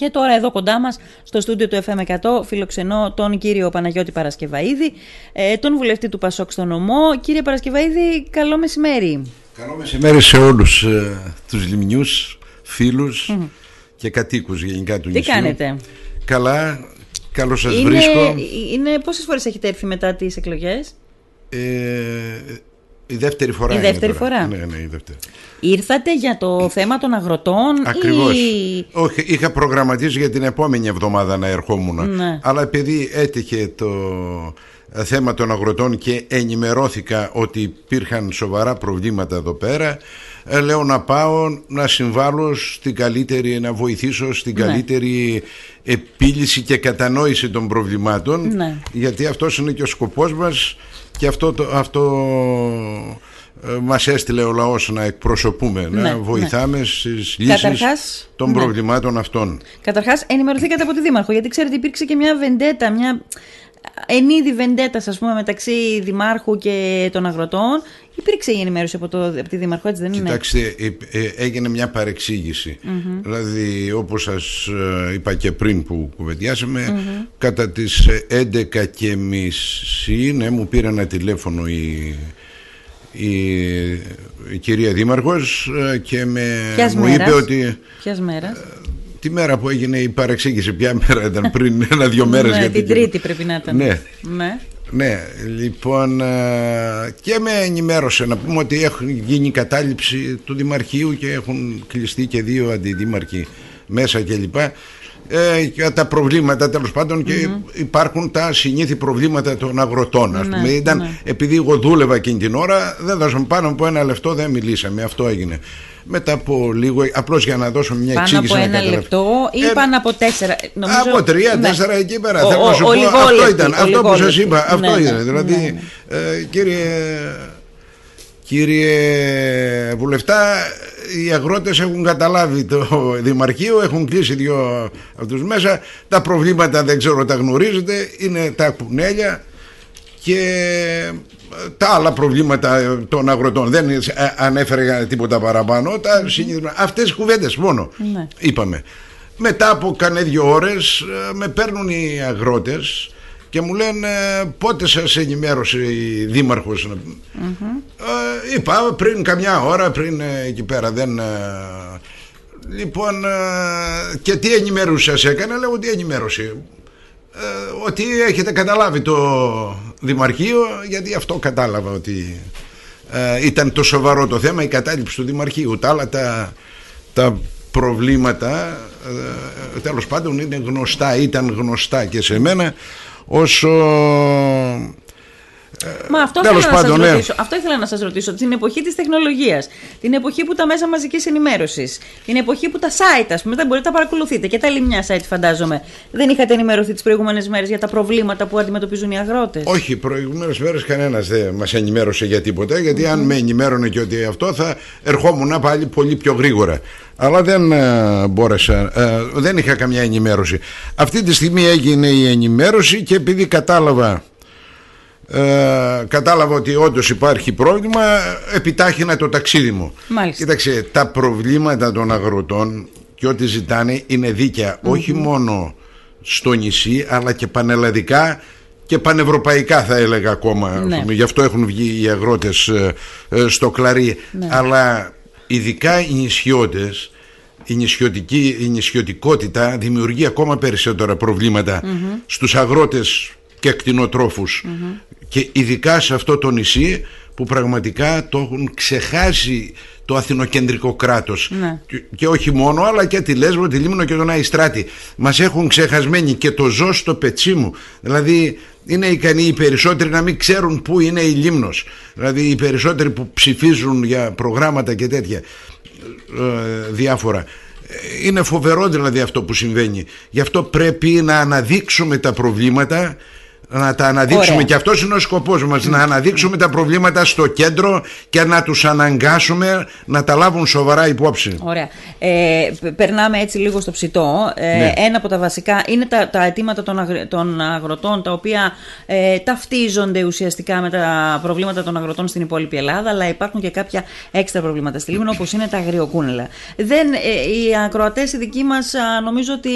Και τώρα εδώ κοντά μας στο στούντιο του FM100 φιλοξενώ τον κύριο Παναγιώτη Παρασκευαίδη, ε, τον βουλευτή του Πασόκ στο νομό. Κύριε Παρασκευαίδη, καλό μεσημέρι. Καλό μεσημέρι σε όλους ε, τους λιμνιούς, και κατοίκους γενικά του Τι νησιού. Τι κάνετε; Καλά, καλώς σας είναι, βρίσκω. Είναι, πόσες φορές έχετε έρθει μετά τις εκλογές; Ε, η δεύτερη φορά Η δεύτερη είναι τώρα. φορά. Ναι, ναι, η δεύτερη. Ήρθατε για το θέμα των αγροτών Ακριβώς. ή... Όχι, είχα προγραμματίσει για την επόμενη εβδομάδα να ερχόμουν. Ναι. Αλλά επειδή έτυχε το θέμα των αγροτών και ενημερώθηκα ότι υπήρχαν σοβαρά προβλήματα εδώ πέρα, ε, λέω να πάω να συμβάλλω στην καλύτερη, να βοηθήσω στην Ναι. καλύτερη επίλυση και κατανόηση των προβλημάτων Ναι. γιατί αυτός είναι και ο σκοπός μας και αυτό, το, αυτό ε, μας έστειλε ο λαός να εκπροσωπούμε, Ναι, να ναι. βοηθάμε στις λύσεις Καταρχάς, των ναι. προβλημάτων αυτών. Καταρχάς ενημερωθήκατε από τη Δήμαρχο γιατί ξέρετε υπήρξε και μια βεντέτα, μια ενίδη βεντέτας ας πούμε μεταξύ Δημάρχου και των αγροτών. Υπήρξε η ενημέρωση από, το, από τη Δήμαρχο έτσι δεν είναι; Κοιτάξτε, ε, ε, έγινε μια παρεξήγηση. Δηλαδή, όπως σας ε, είπα και πριν που κουβεντιάσαμε, κατά τις ε, 11 και μισή, ναι, μου πήρε ένα τηλέφωνο η, η, η κυρία Δήμαρχος ε, και με, Ποιας μου μέρας; είπε ότι Ποιας μέρας; Τη μέρα που έγινε η παρεξήγηση, ποια μέρα ήταν πριν ένα-δυο μέρες. ναι, γιατί την και- Τρίτη πρέπει να ήταν. Ναι. ναι. Ναι, λοιπόν ε, και με ενημέρωσε να πούμε ότι έχουν γίνει κατάληψη του Δημαρχείου και έχουν κλειστεί και δύο αντιδήμαρχοι μέσα κλπ. Ε, για τα προβλήματα τέλος πάντων και υπάρχουν τα συνήθη προβλήματα των αγροτών ας Ναι, πούμε. Ήταν, ναι. επειδή εγώ δούλευα εκείνη την ώρα δεν δώσαμε πάνω από ένα λεπτό δεν μιλήσαμε αυτό έγινε μετά από λίγο απλώς για να δώσω μια Πάνω εξήγηση από να ένα καταλάβει. λεπτό ή Ε, πάνω από τέσσερα. Νομίζω... από τρία, ναι. τέσσερα εκεί πέρα. Ο- Θέλω ο- να σου ο πω, αυτό λιγόλεπτοι, ήταν. ο Αυτό που σας λιγόλεπτοι. είπα, αυτό Ναι, ναι, ήταν. Δηλαδή, ναι, ναι. ε, κύριε, κύριε Βουλευτά, οι αγρότες έχουν καταλάβει το Δημαρχείο, έχουν κλείσει δύο αυτούς μέσα. Τα προβλήματα δεν ξέρω, τα γνωρίζετε, είναι τα κουνέλια και ε, τα άλλα προβλήματα των αγροτών. Δεν ε, ανέφερε τίποτα παραπάνω. Τα συνηθισμένα. Αυτές οι κουβέντες μόνο Ναι. είπαμε. Μετά από κανένα δύο ώρες ε, με παίρνουν οι αγρότες και μου λένε ε, πότε σας ενημέρωσε η δήμαρχος Ε, είπα πριν καμιά ώρα πριν ε, εκεί πέρα δεν ε, λοιπόν ε, και τι ενημέρωση σας έκανε λέω τι ενημέρωση ε, ότι έχετε καταλάβει το Δημαρχείο γιατί αυτό κατάλαβα ότι ε, ήταν το σοβαρό το θέμα η κατάληψη του Δημαρχείου. Τα άλλα τα, τα προβλήματα ε, τέλος πάντων είναι γνωστά ήταν γνωστά και σε μένα όσο Μα αυτό Τέλος ήθελα, να πάντων, σας ναι. ρωτήσω. αυτό ήθελα να σας ρωτήσω. Την εποχή της τεχνολογίας, την εποχή που τα μέσα μαζικής ενημέρωσης, την εποχή που τα site, ας πούμε, δεν μπορείτε να τα παρακολουθείτε και τα λιμνιά site φαντάζομαι. Δεν είχατε ενημερωθεί τις προηγούμενες μέρες για τα προβλήματα που αντιμετωπίζουν οι αγρότες; Όχι, προηγουμένω μέρες κανένας δεν μας ενημέρωσε για τίποτα. Γιατί αν με ενημέρωνε και ότι αυτό θα ερχόμουν πάλι πολύ πιο γρήγορα. Αλλά δεν ε, μπόρεσα, ε, δεν είχα καμιά ενημέρωση. Αυτή τη στιγμή έγινε η ενημέρωση και επειδή κατάλαβα. Ε, κατάλαβα ότι όντως υπάρχει πρόβλημα επιτάχυνα το ταξίδι μου Μάλιστα. κοίταξε τα προβλήματα των αγροτών και ό,τι ζητάνε είναι δίκαια όχι μόνο στο νησί αλλά και πανελλαδικά και πανευρωπαϊκά θα έλεγα ακόμα Ναι. ας πούμε. γι' αυτό έχουν βγει οι αγρότες ε, ε, στο κλαρί Ναι. αλλά ειδικά οι νησιώτες η, νησιωτική, η νησιωτικότητα δημιουργεί ακόμα περισσότερα προβλήματα στους αγρότες και κτηνοτρόφους και ειδικά σε αυτό το νησί που πραγματικά το έχουν ξεχάσει το αθηνοκεντρικό κράτος. Ναι. και, και όχι μόνο αλλά και τη Λέσβο, τη Λίμνο και τον Αϊστράτη μας έχουν ξεχασμένοι και το ζω στο πετσί μου. Δηλαδή είναι ικανοί οι περισσότεροι να μην ξέρουν πού είναι η Λίμνος. Δηλαδή οι περισσότεροι που ψηφίζουν για προγράμματα και τέτοια ε, διάφορα. Ε, είναι φοβερό δηλαδή αυτό που συμβαίνει. Γι' αυτό πρέπει να αναδείξουμε τα προβλήματα να τα αναδείξουμε Ωραία. και αυτός είναι ο σκοπός μας να αναδείξουμε τα προβλήματα στο κέντρο και να τους αναγκάσουμε να τα λάβουν σοβαρά υπόψη Ωραία. Ε, π- περνάμε έτσι λίγο στο ψητό. Ε, Ναι. Ένα από τα βασικά είναι τα, τα αιτήματα των, αγρ- των αγροτών, τα οποία ε, ταυτίζονται ουσιαστικά με τα προβλήματα των αγροτών στην υπόλοιπη Ελλάδα, αλλά υπάρχουν και κάποια έξτρα προβλήματα στη Λίμνο, όπως είναι τα αγριοκούνελα. Δεν, ε, οι ακροατές οι δικοί μας α, νομίζω ότι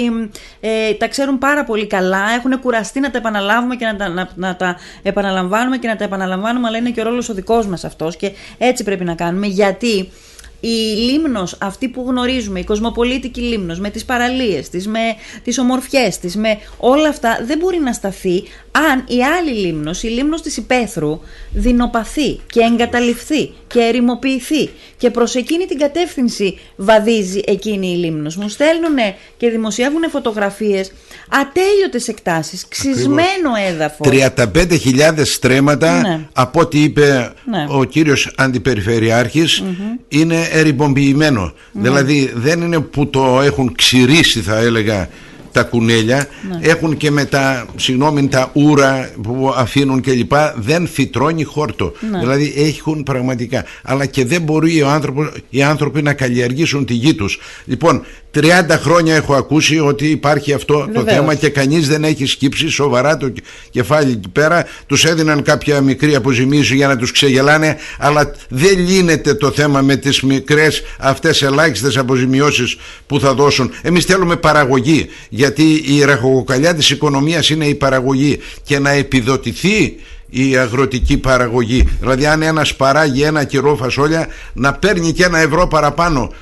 ε, τα ξέρουν πάρα πολύ καλά, έχουν κουραστεί να τα επαναλάβουμε και να τα, να, να τα επαναλαμβάνουμε και να τα επαναλαμβάνουμε, αλλά είναι και ο ρόλος ο δικός μας αυτός και έτσι πρέπει να κάνουμε, γιατί η Λίμνος αυτή που γνωρίζουμε, η κοσμοπολίτικη Λίμνος με τις παραλίες της, με τις ομορφιές της, με όλα αυτά δεν μπορεί να σταθεί αν η άλλη Λίμνος, η Λίμνος της Υπέθρου δεινοπαθεί και εγκαταλειφθεί και ερημοποιηθεί και προς εκείνη την κατεύθυνση βαδίζει εκείνη η Λίμνος. Μου στέλνουν και δημοσιεύουν φωτογραφίες ατέλειωτες εκτάσεις, ξυσμένο έδαφος. 35.000 στρέμματα Ναι. από ό,τι είπε Ναι. ο κύριος Αντιπεριφερειάρχης είναι ερημοποιημένο δηλαδή δεν είναι που το έχουν ξηρίσει θα έλεγα τα κουνέλια. Έχουν και με τα, συγγνώμη, τα ούρα που αφήνουν και λοιπά δεν φυτρώνει χόρτο. Δηλαδή έχουν πραγματικά. Αλλά και δεν μπορεί ο άνθρωπος, οι άνθρωποι να καλλιεργήσουν τη γη τους. Λοιπόν 30 χρόνια έχω ακούσει ότι υπάρχει αυτό το Βεβαίως. θέμα και κανείς δεν έχει σκύψει σοβαρά το κε- κεφάλι εκεί πέρα. Τους έδιναν κάποια μικρή αποζημίωση για να τους ξεγελάνε αλλά δεν λύνεται το θέμα με τις μικρές αυτές ελάχιστες αποζημιώσεις που θα δώσουν. Εμείς θέλουμε παραγωγή γιατί η ραχοκοκαλιά της οικονομίας είναι η παραγωγή. Και να επιδοτηθεί η αγροτική παραγωγή. Δηλαδή αν ένας παράγει ένα κιλό φασόλια να παίρνει και ένα ευρώ παραπάνω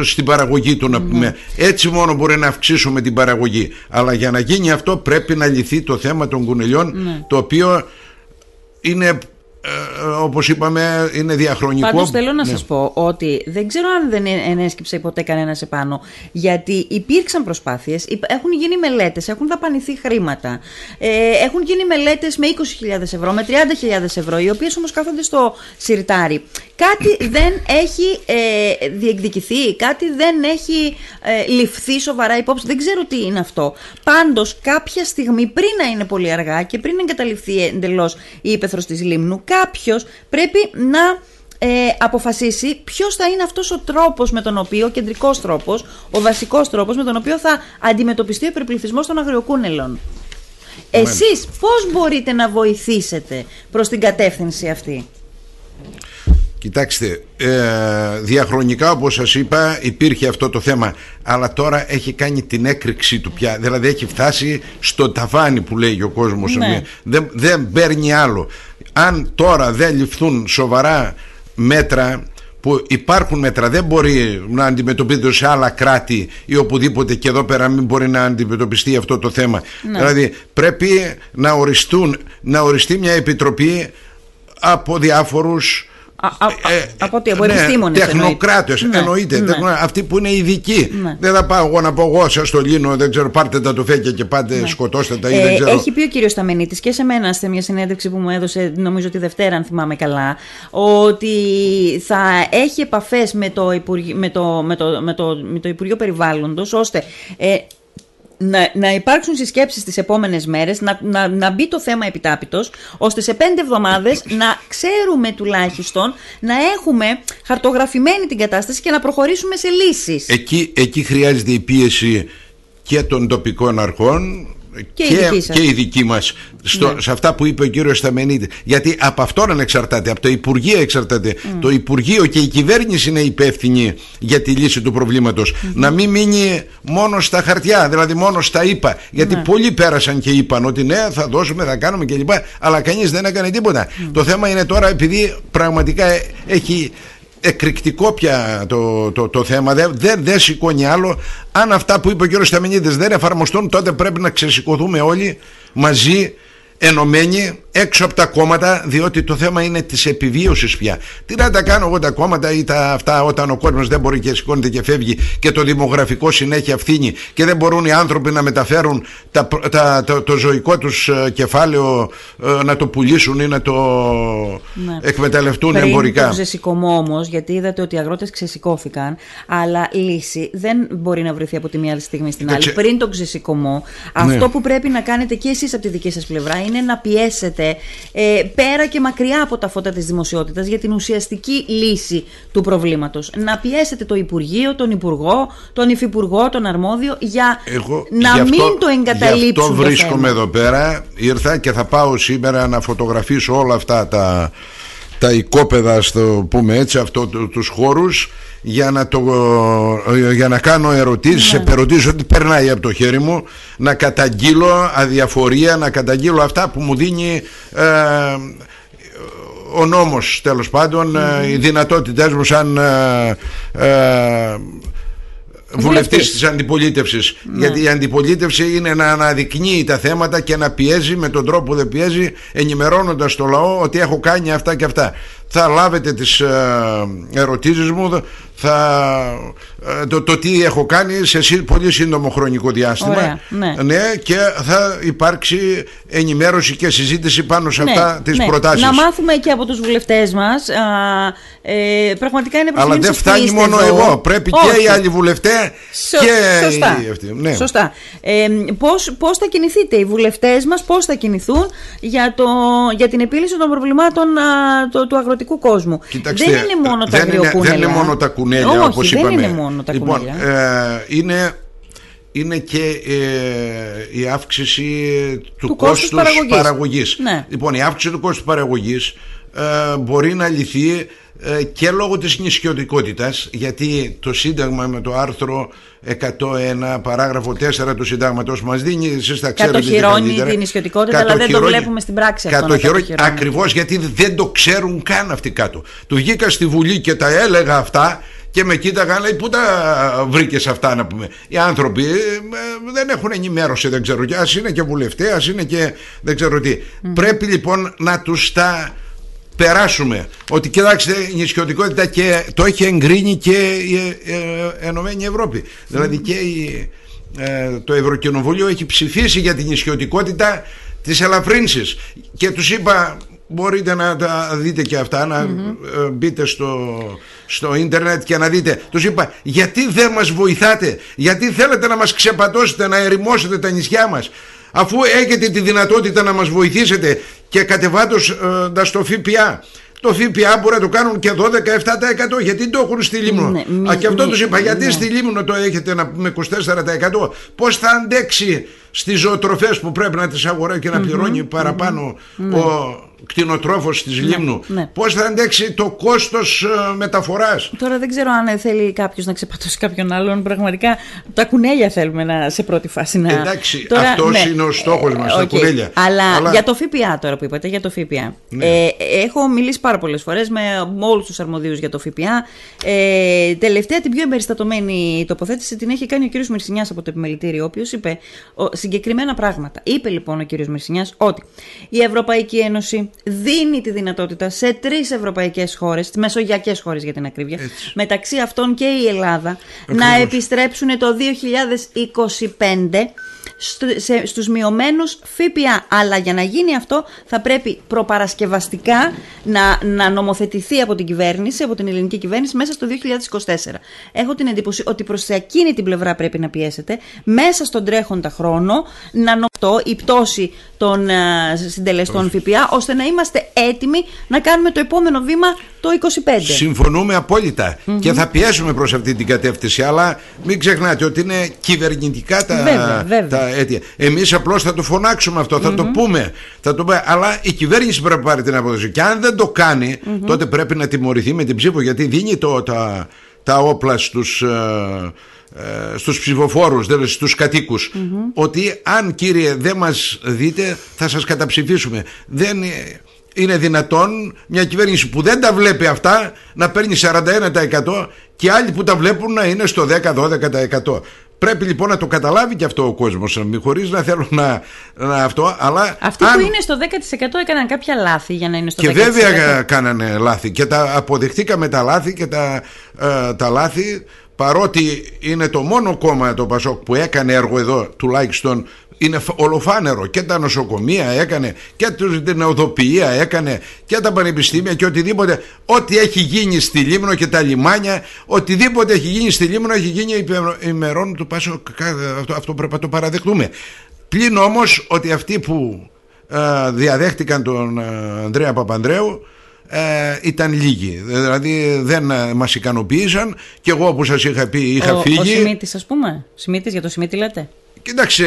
ε, στην παραγωγή του να πούμε. Έτσι μόνο μπορεί να αυξήσουμε την παραγωγή. Αλλά για να γίνει αυτό πρέπει να λυθεί το θέμα των κουνελιών το οποίο είναι ε, όπως είπαμε είναι διαχρονικό Πάντως θέλω να Ναι. σας πω ότι δεν ξέρω αν δεν ε- ενέσκυψε ποτέ κανένας επάνω γιατί υπήρξαν προσπάθειες, υπ- έχουν γίνει μελέτες, έχουν δαπανηθεί χρήματα, ε, έχουν γίνει μελέτες με 20.000 ευρώ, με 30.000 ευρώ, οι οποίες όμως κάθονται στο σιρτάρι. Κάτι δεν έχει ε, διεκδικηθεί, κάτι δεν έχει ε, ληφθεί σοβαρά υπόψη. Δεν ξέρω τι είναι αυτό. Πάντως κάποια στιγμή πριν να είναι πολύ αργά και πριν εγκαταλειφθεί εντελώς η ύπεθρος της Λίμνου, κάποιος πρέπει να ε, αποφασίσει ποιος θα είναι αυτός ο τρόπος με τον οποίο, ο κεντρικός τρόπος, ο βασικός τρόπος με τον οποίο θα αντιμετωπιστεί ο υπερπληθυσμός των αγριοκούνελων. Εσείς πώς μπορείτε να βοηθήσετε προς την κατεύθυνση αυτή; Κοιτάξτε, ε, διαχρονικά όπως σας είπα υπήρχε αυτό το θέμα αλλά τώρα έχει κάνει την έκρηξή του πια. Δηλαδή έχει φτάσει στο ταβάνι που λέει ο κόσμος Ναι. δεν, δεν παίρνει άλλο. Αν τώρα δεν ληφθούν σοβαρά μέτρα που υπάρχουν μέτρα δεν μπορεί να αντιμετωπίζεται σε άλλα κράτη ή οπουδήποτε και εδώ πέρα μην μπορεί να αντιμετωπιστεί αυτό το θέμα. Δηλαδή πρέπει να οριστούν να οριστεί μια επιτροπή από διάφορους Α, α, α, από τι, από επιστήμονες Ε, Τεχνοκράτες εννοείται. Ναι, εννοείται. ναι. τεχνο- Αυτοί που είναι ειδικοί. Ναι. Δεν θα πάω εγώ να πω εγώ σας το λύνω, δεν ξέρω, πάρτε τα τουφέκια και πάτε σκοτώστε τα ή δεν Ε, ξέρω. έχει πει ο κύριος Σταμενίτης και σε μένα σε μια συνέντευξη που μου έδωσε νομίζω τη Δευτέρα αν θυμάμαι καλά ότι θα έχει επαφές με το Υπουργείο, με το, με το, με το, με το Υπουργείο Περιβάλλοντος ώστε ε, να, να υπάρξουν συσκέψεις τις επόμενες μέρες, να, να, να μπει το θέμα επιτάπητος, ώστε σε πέντε εβδομάδες να ξέρουμε τουλάχιστον να έχουμε χαρτογραφημένη την κατάσταση και να προχωρήσουμε σε λύσεις. Εκεί, εκεί χρειάζεται η πίεση και των τοπικών αρχών Και η δική σας. και η δική μας στο, Ναι. σε αυτά που είπε ο κύριος Σταμενίδη γιατί από αυτόν εξαρτάται, από το Υπουργείο εξαρτάται. Το Υπουργείο και η κυβέρνηση είναι υπεύθυνη για τη λύση του προβληματος να μην μείνει μόνο στα χαρτιά δηλαδή μόνο στα είπα γιατί Ναι. πολλοί πέρασαν και είπαν ότι ναι θα δώσουμε, θα κάνουμε κλπ. Αλλά κανείς δεν έκανε τίποτα. Το θέμα είναι τώρα επειδή πραγματικά ε, έχει εκρηκτικό πια το, το, το θέμα. Δεν δεν δεν σηκώνει άλλο. Αν αυτά που είπε ο κύριος Σταμενίδης δεν εφαρμοστούν τότε πρέπει να ξεσηκωθούμε όλοι μαζί ενωμένοι έξω από τα κόμματα διότι το θέμα είναι της επιβίωσης πια τι να τα κάνω εγώ τα κόμματα ή τα αυτά όταν ο κόσμος δεν μπορεί και σηκώνεται και φεύγει και το δημογραφικό συνέχεια φθήνει και δεν μπορούν οι άνθρωποι να μεταφέρουν τα, τα, το, το ζωικό τους ε, κεφάλαιο ε, να το πουλήσουν ή να το ναι. εκμεταλλευτούν Πριν εμπορικά. το ξεσηκωμό όμως, γιατί είδατε ότι οι αγρότες ξεσηκώθηκαν, αλλά λύση δεν μπορεί να βρεθεί από τη μία στιγμή στην άλλη. Πριν το ξεσηκωμό, αυτό ναι. που πρέπει να κάνετε και εσείς από τη δική σας πλευρά είναι να πιέσετε ε, πέρα και μακριά από τα φώτα της δημοσιότητας για την ουσιαστική λύση του προβλήματος. Να πιέσετε το Υπουργείο, τον Υπουργό, τον Υφυπουργό, τον Αρμόδιο για Εγώ, να μην το εγκαταλείψουν. Γι' αυτό βρίσκομαι εδώ πέρα. Ήρθα και θα πάω σήμερα να φωτογραφίσω όλα αυτά τα τα οικόπεδα στο πούμε έτσι αυτό τους χώρους για να, το, για να κάνω ερωτήσεις, ναι. επερωτήσω ότι περνάει από το χέρι μου να καταγγείλω αδιαφορία, να καταγγείλω αυτά που μου δίνει ε, ο νόμος τέλος πάντων, mm. οι δυνατότητές μου σαν ε, ε βουλευτής της αντιπολίτευσης. Ναι. Γιατί η αντιπολίτευση είναι να αναδεικνύει τα θέματα και να πιέζει με τον τρόπο που δεν πιέζει, ενημερώνοντας το λαό ότι έχω κάνει αυτά και αυτά. Θα λάβετε τις ε, ερωτήσεις μου, θα, ε, το, το τι έχω κάνει σε πολύ σύντομο χρονικό διάστημα ναι. ναι. και θα υπάρξει ενημέρωση και συζήτηση πάνω σε ναι, αυτά τις ναι. προτάσεις να μάθουμε και από τους βουλευτές μας α, ε, πραγματικά είναι αλλά δεν φτάνει μόνο εδώ. εγώ πρέπει και οι άλλοι βουλευτές και σωστά, οι αυτοί ναι. σωστά. Ε, πώς, πώς θα κινηθείτε οι βουλευτές μας πώς θα κινηθούν για, το, για την επίλυση των προβλημάτων α, το, του αγροτικού κόσμου; Κοιτάξτε, δεν είναι μόνο τα δεν δεν είναι μόνο τα κουνέλια Όχι, όπως δεν είπαμε. είναι μόνο τα λοιπόν, κουνέλια. Ε, είναι, είναι και ε, η αύξηση του, του κόστους, κόστους παραγωγής. Ναι. Λοιπόν, η αύξηση του κόστους παραγωγής ε, μπορεί να λυθεί ε, και λόγω της νησιωτικότητας γιατί το Σύνταγμα με το άρθρο 101 παράγραφο 4 του Συντάγματος μας δίνει εσείς τα ξέρετε Κατοχυρώνει την νησιωτικότητα αλλά δεν το βλέπουμε στην πράξη αυτό κατοχυρώνει, Ακριβώς γιατί δεν το ξέρουν καν αυτοί κάτω Του βγήκα στη Βουλή και τα έλεγα αυτά και με κοίταγαν λέει πού τα βρήκες αυτά να πούμε; Οι άνθρωποι ε, δεν έχουν ενημέρωση δεν ξέρω και ας είναι και βουλευτές ας είναι και δεν ξέρω τι. Πρέπει λοιπόν να τους τα περάσουμε. Ότι κοιτάξτε η νησιωτικότητα και το έχει εγκρίνει και η ε, ε, Ενωμένη Ευρώπη. Δηλαδή και η, το Ευρωκοινοβούλιο έχει ψηφίσει για την νησιωτικότητα της ελαφρύνσης. Και τους είπα μπορείτε να τα δείτε και αυτά να μπείτε στο, στο ίντερνετ και να δείτε τους είπα γιατί δεν μας βοηθάτε; Γιατί θέλετε να μας ξεπατώσετε να ερημώσετε τα νησιά μας; Αφού έχετε τη δυνατότητα να μας βοηθήσετε και κατεβάτοντας το ΦΠΑ το ΦΠΑ μπορεί να το κάνουν και 12-17% γιατί το έχουν στη Λίμνο ναι, Α, και αυτό τους είπα γιατί ναι. στη Λίμνο το έχετε να, με 24% πως θα αντέξει στις ζωοτροφές που πρέπει να τις αγοράει και να πληρώνει παραπάνω ναι. ο κτηνοτρόφος της ναι, Λίμνου ναι. πώς θα αντέξει το κόστος ε, μεταφοράς; Τώρα δεν ξέρω αν θέλει κάποιος να ξεπατώσει κάποιον άλλον πραγματικά τα κουνέλια θέλουμε να, σε πρώτη φάση να εντάξει τώρα, αυτός ναι. είναι ο στόχος μας okay. τα κουνέλια αλλά, για το ΦΠΑ τώρα που είπατε για το ΦΠΑ ναι. ε, έχω μιλήσει πάρα πολλές φορές με, με όλους τους αρμοδίους για το ΦΠΑ ε, τελευταία την πιο εμπεριστατωμένη τοποθέτηση την έχει κάνει ο κ. Μυρσινιάς από το επιμελητήριο ο οποίος είπε συγκεκριμένα πράγματα είπε λοιπόν ο κ. Μυρσινιάς ότι η Ευρωπαϊκή Ένωση δίνει τη δυνατότητα σε τρεις ευρωπαϊκές χώρες, τις μεσογειακές χώρες για την ακρίβεια, μεταξύ αυτών και η Ελλάδα, να επιστρέψουν το 2025 στους μειωμένους ΦΠΑ. Αλλά για να γίνει αυτό θα πρέπει προπαρασκευαστικά να, να νομοθετηθεί από την κυβέρνηση, από την ελληνική κυβέρνηση μέσα στο 2024. Έχω την εντύπωση ότι προς εκείνη την πλευρά πρέπει να πιέσετε μέσα στον τρέχοντα χρόνο να νομοθετώ η πτώση των uh, συντελεστών ΦΠΑ ώστε να είμαστε έτοιμοι να κάνουμε το επόμενο βήμα το 25. Συμφωνούμε και θα πιέσουμε προς αυτή την κατεύθυνση αλλά μην ξεχνάτε ότι είναι κυβερνητικά τα, βέβαια, βέβαια. τα αίτια. Εμείς απλώς θα το φωνάξουμε αυτό, θα το πούμε, θα το πούμε αλλά η κυβέρνηση πρέπει να πάρει την αποδοσία και αν δεν το κάνει τότε πρέπει να τιμωρηθεί με την ψήφο γιατί δίνει το, τα, τα όπλα στους... Ε, ε, στους ψηφοφόρους, δηλαδή στους κατοικους ότι αν κύριε δεν μας δείτε θα σας καταψηφίσουμε. Δεν είναι δυνατόν μια κυβέρνηση που δεν τα βλέπει αυτά να παίρνει 41% και άλλοι που τα βλέπουν να είναι στο 10-12% Πρέπει λοιπόν να το καταλάβει και αυτό ο κόσμος, χωρίς να θέλω να, να αυτό. Αλλά Αυτοί αν... που είναι στο 10% έκαναν κάποια λάθη για να είναι στο και 10%. Και βέβαια κάνανε λάθη και τα αποδεχτήκαμε τα λάθη και τα, ε, τα λάθη παρότι είναι το μόνο κόμμα το Πασόκ που έκανε έργο εδώ τουλάχιστον είναι ολοφάνερο και τα νοσοκομεία έκανε και την οδοποιία έκανε και τα πανεπιστήμια και οτιδήποτε ό,τι έχει γίνει στη Λίμνο και τα λιμάνια οτιδήποτε έχει γίνει στη Λίμνο έχει γίνει ημερών του Πασόκ αυτό, αυτό πρέπει να το παραδεχτούμε πλην όμως ότι αυτοί που ε, διαδέχτηκαν τον ε, Ανδρέα Παπανδρέου ε, ήταν λίγοι. Δηλαδή δεν ε, μας ικανοποίησαν και εγώ όπω σας είχα πει είχα ο, φύγει. Ο Σιμίτης, ας πούμε. Σιμίτης, για το Σιμίτη λέτε. Κοίταξε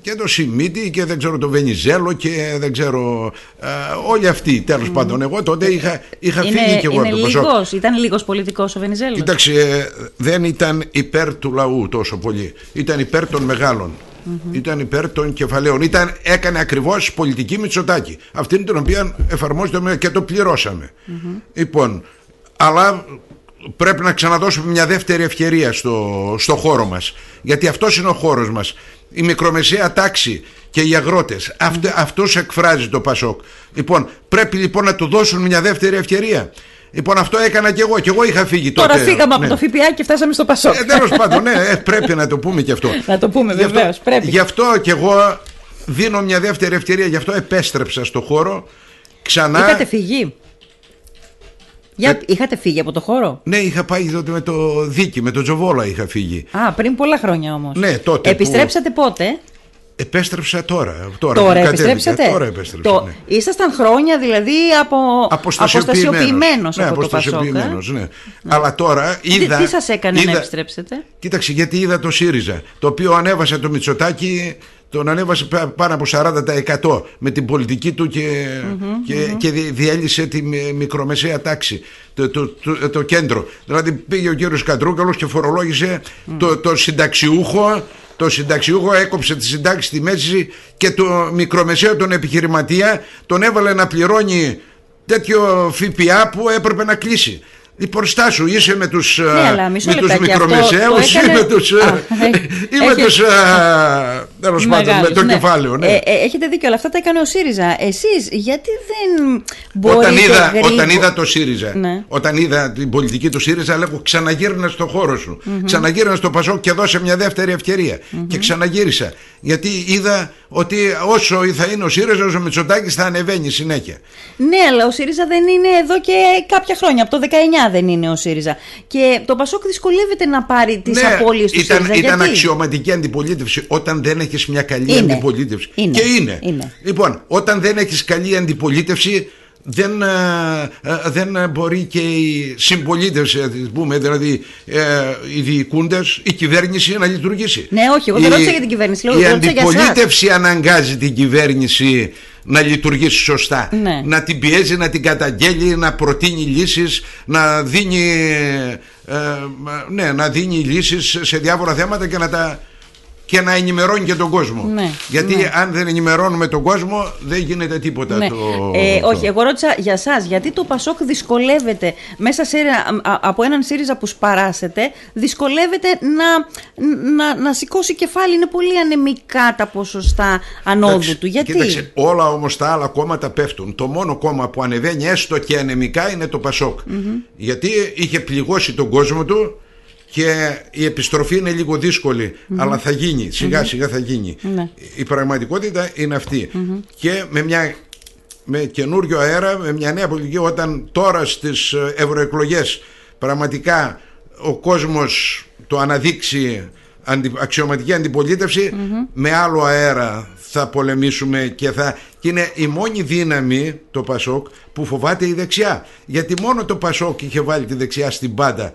και το Σιμίτη και δεν ξέρω το Βενιζέλο και δεν ξέρω ε, όλοι αυτοί τέλος πάντων εγώ τότε είχα, είχα είναι, φύγει και εγώ είναι από το λίγος, Ήταν λίγος πολιτικός ο Βενιζέλος. Κοίταξε δεν ήταν υπέρ του λαού τόσο πολύ. Ήταν υπέρ των μεγαλων ήταν υπέρ των κεφαλαίων. Ήταν, έκανε ακριβώς πολιτική Μητσοτάκη αυτή την οποία εφαρμόζεται και το πληρώσαμε. Λοιπόν αλλά πρέπει να ξαναδώσουμε μια δεύτερη ευκαιρία στο, στο χώρο μας γιατί αυτός είναι ο χώρος μας η μικρομεσαία τάξη και οι αγρότες Αυτό, αυτός εκφράζει το Πασόκ λοιπόν πρέπει λοιπόν να του δώσουν μια δεύτερη ευκαιρία Λοιπόν, αυτό έκανα και εγώ. Και εγώ είχα φύγει τότε. Τώρα φύγαμε ναι. από το ΦΠΑ και φτάσαμε στο Πασόκ. Ε, Τέλος πάντων, ναι, ε, πρέπει να το πούμε και αυτό. να το πούμε, βεβαίως. Πρέπει. Γι' αυτό και εγώ δίνω μια δεύτερη ευκαιρία. Γι' αυτό επέστρεψα στο χώρο. Ξανά. Είχατε φύγει. Για, ε... Είχατε φύγει από το χώρο; Ναι, είχα πάει τότε με το Δίκη, με το Τζοβόλα είχα φύγει. Α, πριν πολλά χρόνια όμως. Ναι, τότε. Επιστρέψατε που... πότε; Επέστρεψα τώρα. Τώρα, τώρα επιστρέψατε; Τώρα επέστρεψα. Το... Ναι. Ήσασταν χρόνια δηλαδή από... αποστασιοποιημένος ναι, από το Πασόκ. Ναι. ναι. Αλλά τώρα είδα. Τι, τι σας έκανε είδα... να επιστρέψετε; Κοίταξε, γιατί είδα το ΣΥΡΙΖΑ. Το οποίο ανέβασε το Μητσοτάκι τον ανέβασε πάνω από 40% με την πολιτική του και, mm-hmm, και, mm-hmm. και διέλυσε τη μικρομεσαία τάξη, το, το, το, το κέντρο. Δηλαδή πήγε ο κύριος Κατρούκαλος και φορολόγησε mm. το, το συνταξιούχο το συνταξιούχο έκοψε τη συντάξη στη μέση και το μικρομεσαίο τον επιχειρηματία τον έβαλε να πληρώνει τέτοιο ΦΠΑ που έπρεπε να κλείσει. Λοιπόν, στάσου, είσαι με τους, ναι, με τους μικρομεσαίους έκανε... ή με τους, Α, ή με τους τέλος πάντων, με το ναι. κεφάλαιο. Ναι. Ε, ε, έχετε δίκιο, αλλά αυτά τα έκανε ο ΣΥΡΙΖΑ. Εσείς γιατί δεν μπορείτε όταν είδα, γρήγο... όταν είδα το ΣΥΡΙΖΑ, ναι. όταν είδα την πολιτική του ΣΥΡΙΖΑ, λέγω ξαναγύρνα στο χώρο σου. Mm-hmm. Ξαναγύρνα στο Πασόκ και δώσε μια δεύτερη ευκαιρία. Mm-hmm. Και ξαναγύρισα. Γιατί είδα ότι όσο θα είναι ο ΣΥΡΙΖΑ, ο Μητσοτάκης θα ανεβαίνει συνέχεια. Ναι, αλλά ο ΣΥΡΙΖΑ δεν είναι εδώ και κάποια χρόνια. Από το 19 δεν είναι ο ΣΥΡΙΖΑ. Και το Πασόκ δυσκολεύεται να πάρει τις ναι, απώλειες του ήταν, ΣΥΡΙΖΑ. Ήταν γιατί; αξιωματική αντιπολίτευση όταν δεν έχει μια καλή Είναι. αντιπολίτευση. Είναι. Και είναι. Είναι. Λοιπόν, όταν δεν έχεις καλή αντιπολίτευση, δεν, ε, ε, δεν μπορεί και η συμπολίτευση, ας πούμε, δηλαδή ε, οι διοικούντες, η κυβέρνηση να λειτουργήσει. Ναι, όχι, εγώ δεν ρώτησα για την κυβέρνηση. Λέω, η ρώτησα για εσάς. αντιπολίτευση αναγκάζει την κυβέρνηση να λειτουργήσει σωστά. Ναι. Να την πιέζει, να την καταγγέλει, να προτείνει λύσεις, να δίνει, ε, ναι, να δίνει λύσεις σε διάφορα θέματα και να τα και να ενημερώνει και τον κόσμο. Ναι, Γιατί ναι. αν δεν ενημερώνουμε τον κόσμο, δεν γίνεται τίποτα. Ναι. Το, Ε, το- όχι, εγώ ρώτησα για εσά, γιατί το Πασόκ δυσκολεύεται μέσα σε, ένα- α- από έναν ΣΥΡΙΖΑ που σπαράσετε, δυσκολεύεται να, να, να σηκώσει κεφάλι. Είναι πολύ ανεμικά τα ποσοστά ανόδου Εντάξει, του. Γιατί; Κοίταξε, όλα όμως τα άλλα κόμματα πέφτουν. Το μόνο κόμμα που ανεβαίνει έστω και ανεμικά είναι το πασοκ Γιατί είχε πληγώσει τον κόσμο του και η επιστροφή είναι λίγο δύσκολη, αλλά θα γίνει, σιγά σιγά θα γίνει. Ναι. Η πραγματικότητα είναι αυτή. Και με μια με καινούριο αέρα, με μια νέα πολιτική, όταν τώρα στις ε, ευρωεκλογές πραγματικά ο κόσμος το αναδείξει αντι, αξιωματική αντιπολίτευση, με άλλο αέρα θα πολεμήσουμε και θα... Και είναι η μόνη δύναμη το Πασόκ που φοβάται η δεξιά. Γιατί μόνο το Πασόκ είχε βάλει τη δεξιά στην πάντα.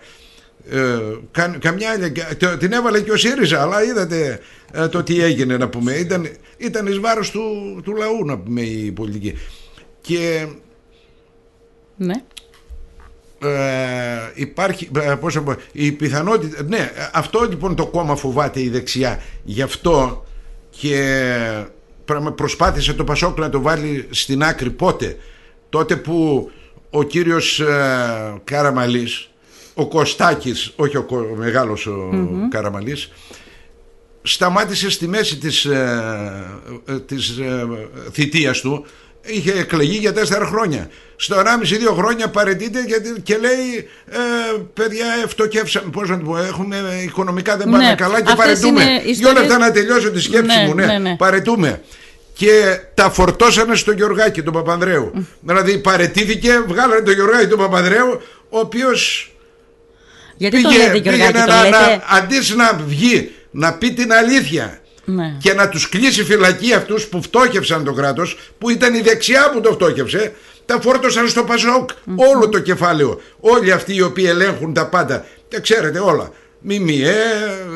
Ε, κα, καμιά άλλη, το- την έβαλε και ο ΣΥΡΙΖΑ αλλά είδατε ε, το τι έγινε να πούμε. Ήταν, ήταν εις βάρος του, του λαού να πούμε η πολιτική. Και Ναι. ε, υπάρχει ε, πώς να πω, η πιθανότητα ναι αυτό λοιπόν το κόμμα φοβάται η δεξιά. Γι' αυτό και πραγμα- προσπάθησε το Πασόκ να το βάλει στην άκρη πότε. Τότε που ο κύριος ε, Καραμαλής ο Κωστάκης, όχι ο, ο μεγάλος ο Καραμαλής, σταμάτησε στη μέση της, ε, ε, της ε, θητείας του είχε εκλεγεί για τέσσερα χρόνια. Στο 1,5-2 χρόνια παρετείται γιατί και λέει ε, παιδιά φτωκεύσαμε, πώς να το πω, έχουμε οικονομικά δεν πάνε Ναι, καλά και αυτές παρετούμε. είναι Δύο ιστορίες- λεπτά να τελειώσω τη σκέψη Ναι, μου, ναι, ναι, ναι. παρετούμε. Και τα φορτώσανε στο Γεωργάκη τον Παπανδρέου. Δηλαδή παρετήθηκε, βγάλανε τον Γεωργάκη τον Παπανδρέου, ο οποίος Γιατί το πήγε, λέτε Γιωργάκη, πήγαινε το να, λέτε; να, αντί να βγει να πει την αλήθεια Ναι. και να τους κλείσει φυλακή αυτούς που φτώχευσαν το κράτος που ήταν η δεξιά που το φτώχευσε τα φόρτωσαν στο Πασόκ όλο το κεφάλαιο όλοι αυτοί οι οποίοι ελέγχουν τα πάντα τα ξέρετε όλα ΜΜΕ,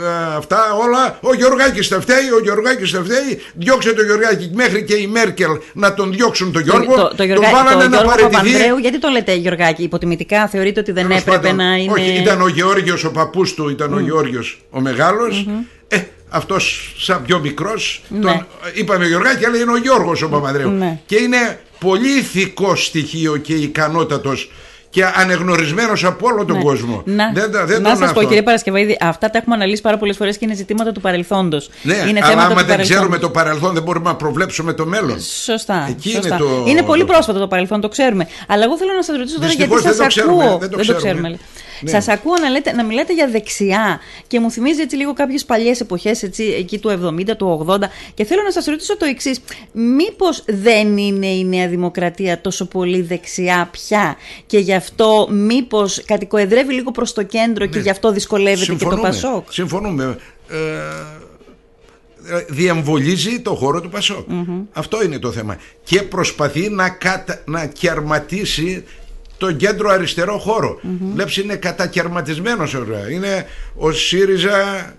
ε, αυτά όλα. Ο Γιωργάκης τα φταίει, ο Γιωργάκης τα φταίει. Διώξε τον Γιωργάκη μέχρι και η Μέρκελ να τον διώξουν τον Γιώργο. το, το, Γιωργά- τον βάλανε το να Γιώργο παραιτηθεί. Παπανδρέου, γιατί το λέτε Γιωργάκη, υποτιμητικά; Θεωρείτε ότι δεν Τέλος έπρεπε πάντων, να είναι. Όχι, ήταν ο Γεώργιος ο παππούς του, ήταν ο Γεώργιος ο μεγαλος Ε, αυτός σαν πιο μικρός, Ναι. τον, είπαμε Γιωργάκη, αλλά είναι ο Γιώργος ο Παπανδρέου. Ναι. Και είναι πολύ ηθικό στοιχείο και ικανότατος και ανεγνωρισμένος από όλο τον Ναι. κόσμο. Να, δεν, τα- δεν να τον σας πω, αυτό. κύριε Παρασκευαίδη, αυτά τα έχουμε αναλύσει πάρα πολλές φορές και είναι ζητήματα του παρελθόντος. Ναι, είναι αλλά θέματα άμα του δεν ξέρουμε παρελθόντος. το παρελθόν δεν μπορούμε να προβλέψουμε το μέλλον. Σωστά. Εκεί σωστά. είναι το- Είναι πολύ το- πρόσφατο το παρελθόν, το ξέρουμε. Αλλά εγώ θέλω να σας ρωτήσω τώρα Δυστυχώς γιατί δεν σας το ακούω. ξέρουμε, δεν το ξέρουμε. Ναι. Σας ακούω να, λέτε, να μιλάτε για δεξιά και μου θυμίζει έτσι λίγο κάποιες παλιές εποχές εκεί του 70, του 80. Και θέλω να σας ρωτήσω το εξής. Μήπως δεν είναι η Νέα Δημοκρατία τόσο πολύ δεξιά πια και γι' αυτό μήπως κατοικοεδρεύει λίγο προς το κέντρο και γι' αυτό δυσκολεύεται και το Πασόκ; Συμφωνούμε. Ε, ε, διεμβολίζει το χώρο του πασοκ Αυτό είναι το θέμα. Και προσπαθεί να, κατα... να κερματίσει τον κέντρο αριστερό χώρο. Βλέπεις είναι κατακαιρματισμένος ωραία. Είναι ο ΣΥΡΙΖΑ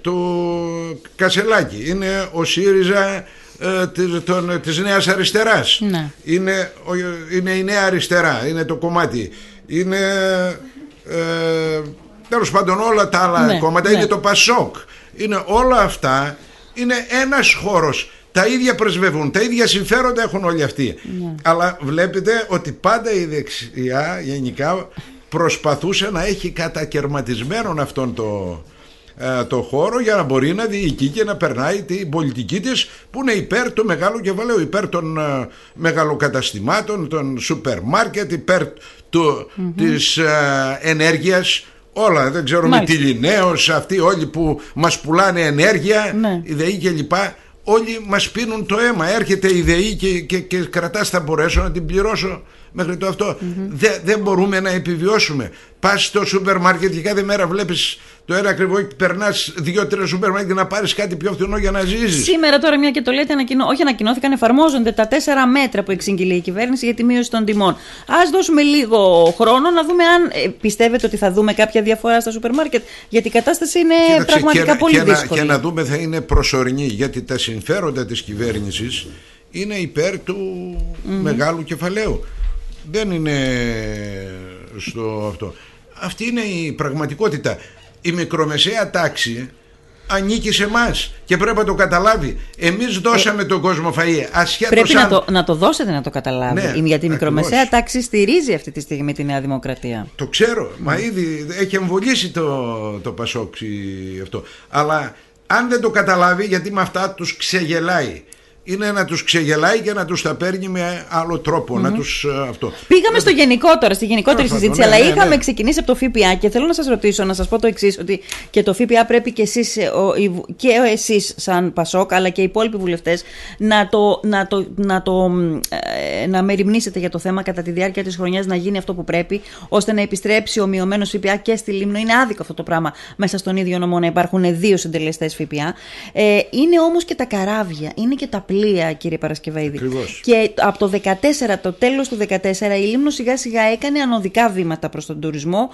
του Κασελάκη. Είναι ο ΣΥΡΙΖΑ ε, της, των, της Νέας Αριστεράς. Ναι. Είναι, ο- είναι η Νέα Αριστερά. Είναι το κομμάτι. Είναι... Ε, Τέλος πάντων όλα τα άλλα Ναι, κόμματα ναι. είναι το Πασόκ. Είναι όλα αυτά είναι ένας χώρος. Τα ίδια πρεσβεύουν, τα ίδια συμφέροντα έχουν όλοι αυτοί. Ναι. Αλλά βλέπετε ότι πάντα η δεξιά γενικά προσπαθούσε να έχει κατακαιρματισμένον αυτόν το, ε, το χώρο για να μπορεί να διοικεί και να περνάει την πολιτική της που είναι υπέρ του μεγάλου κεφαλαίου, υπέρ των ε, μεγαλοκαταστημάτων, των σούπερ μάρκετ, υπέρ του, της ε, ενέργειας όλα, δεν ξέρω με Μάλιστα. τη Λινέος, αυτοί όλοι που μας πουλάνε ενέργεια, Ναι. η ΔΕΗ και λοιπά, όλοι μας πίνουν το αίμα. Έρχεται η ΔΕΗ και, και, και κρατάς θα μπορέσω να την πληρώσω μέχρι το αυτό. Δεν, δεν μπορούμε να επιβιώσουμε. Πας στο σούπερ μάρκετ και κάθε μέρα βλέπεις το ένα ακριβό και περνάς δύο-τρία σούπερ μάρκετ να πάρεις κάτι πιο φθηνό για να ζήσεις. Σήμερα τώρα, μια και το λέτε, ανακοινώ... όχι ανακοινώθηκαν, εφαρμόζονται τα τέσσερα μέτρα που εξήγηλε η κυβέρνηση για τη μείωση των τιμών. Α δώσουμε λίγο χρόνο να δούμε αν ε, πιστεύετε ότι θα δούμε κάποια διαφορά στα σούπερ μάρκετ. Γιατί η κατάσταση είναι Κοίταξε, πραγματικά και, να- πολύ και, να, δύσκολη. και να δούμε θα είναι προσωρινή γιατί τα συμφέροντα της κυβέρνησης είναι υπέρ του μεγάλου κεφαλαίου δεν είναι στο αυτό αυτή είναι η πραγματικότητα η μικρομεσαία τάξη ανήκει σε εμάς και πρέπει να το καταλάβει εμείς δώσαμε τον κόσμο φαΐ ασχέτως Ε, Πρέπει αν... να το, να το δώσετε να το καταλάβει. Ναι, γιατί η ακριβώς. μικρομεσαία τάξη στηρίζει αυτή τη στιγμή τη Νέα Δημοκρατία. Το ξέρω, μα ήδη έχει εμβολήσει το, το Πασόκ η- αυτό. Αλλά αν δεν το καταλάβει, γιατί με αυτά τους ξεγελάει. Είναι να τους ξεγελάει και να τους τα παίρνει με άλλο τρόπο, να τους ε, αυτό. Πήγαμε στο γενικότερο, στη γενικότερη Τέλος συζήτηση, πάντων, αλλά ναι, ναι, είχαμε ναι. ξεκινήσει από το ΦΠΑ και θέλω να σας ρωτήσω, να σας πω το εξής, ότι και το ΦΠΑ πρέπει και εσείς και εσείς, σαν Πασόκ, αλλά και οι υπόλοιποι βουλευτές, να το, να το, να το μ, ε, να μεριμνήσετε για το θέμα κατά τη διάρκεια της χρονιάς να γίνει αυτό που πρέπει, ώστε να επιστρέψει ο μειωμένος ΦΠΑ και στη Λίμνο. Είναι άδικο αυτό το πράγμα μέσα στον ίδιο νομό να υπάρχουν δύο συντελεστές ΦΠΑ. Ε, είναι όμως και τα καράβια, είναι και τα πλοία, κύριε Παρασκευαίδη. Ακριβώς. Και από το 14, το τέλος του 14, η Λίμνος σιγά σιγά έκανε ανωδικά βήματα προς τον τουρισμό. Α,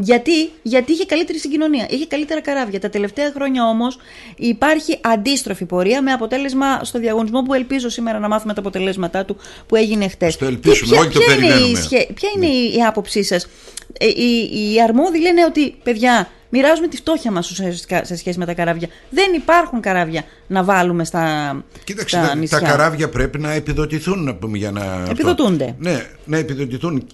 γιατί, γιατί είχε καλύτερη συγκοινωνία, είχε καλύτερα καράβια. Τα τελευταία χρόνια όμως υπάρχει αντίστροφη πορεία με αποτέλεσμα στο διαγωνισμό που ελπίζω σήμερα να μάθουμε τα αποτελέσματά του που έγινε χτες. Στο ελπίζουμε, Και όχι το είναι η περιμένουμε. σχέ- ποια είναι η, η άποψή σας; Ε, οι, οι αρμόδιοι λένε ότι, παιδιά, μοιράζουμε τη φτώχεια μας ουσιαστικά σε σχέση με τα καράβια. Δεν υπάρχουν καράβια να βάλουμε στα, Κοίταξε, στα τα, νησιά. τα καράβια πρέπει να επιδοτηθούν να πούμε, για να... αυτό. Επιδοτούνται. Ναι, να επιδοτηθούν.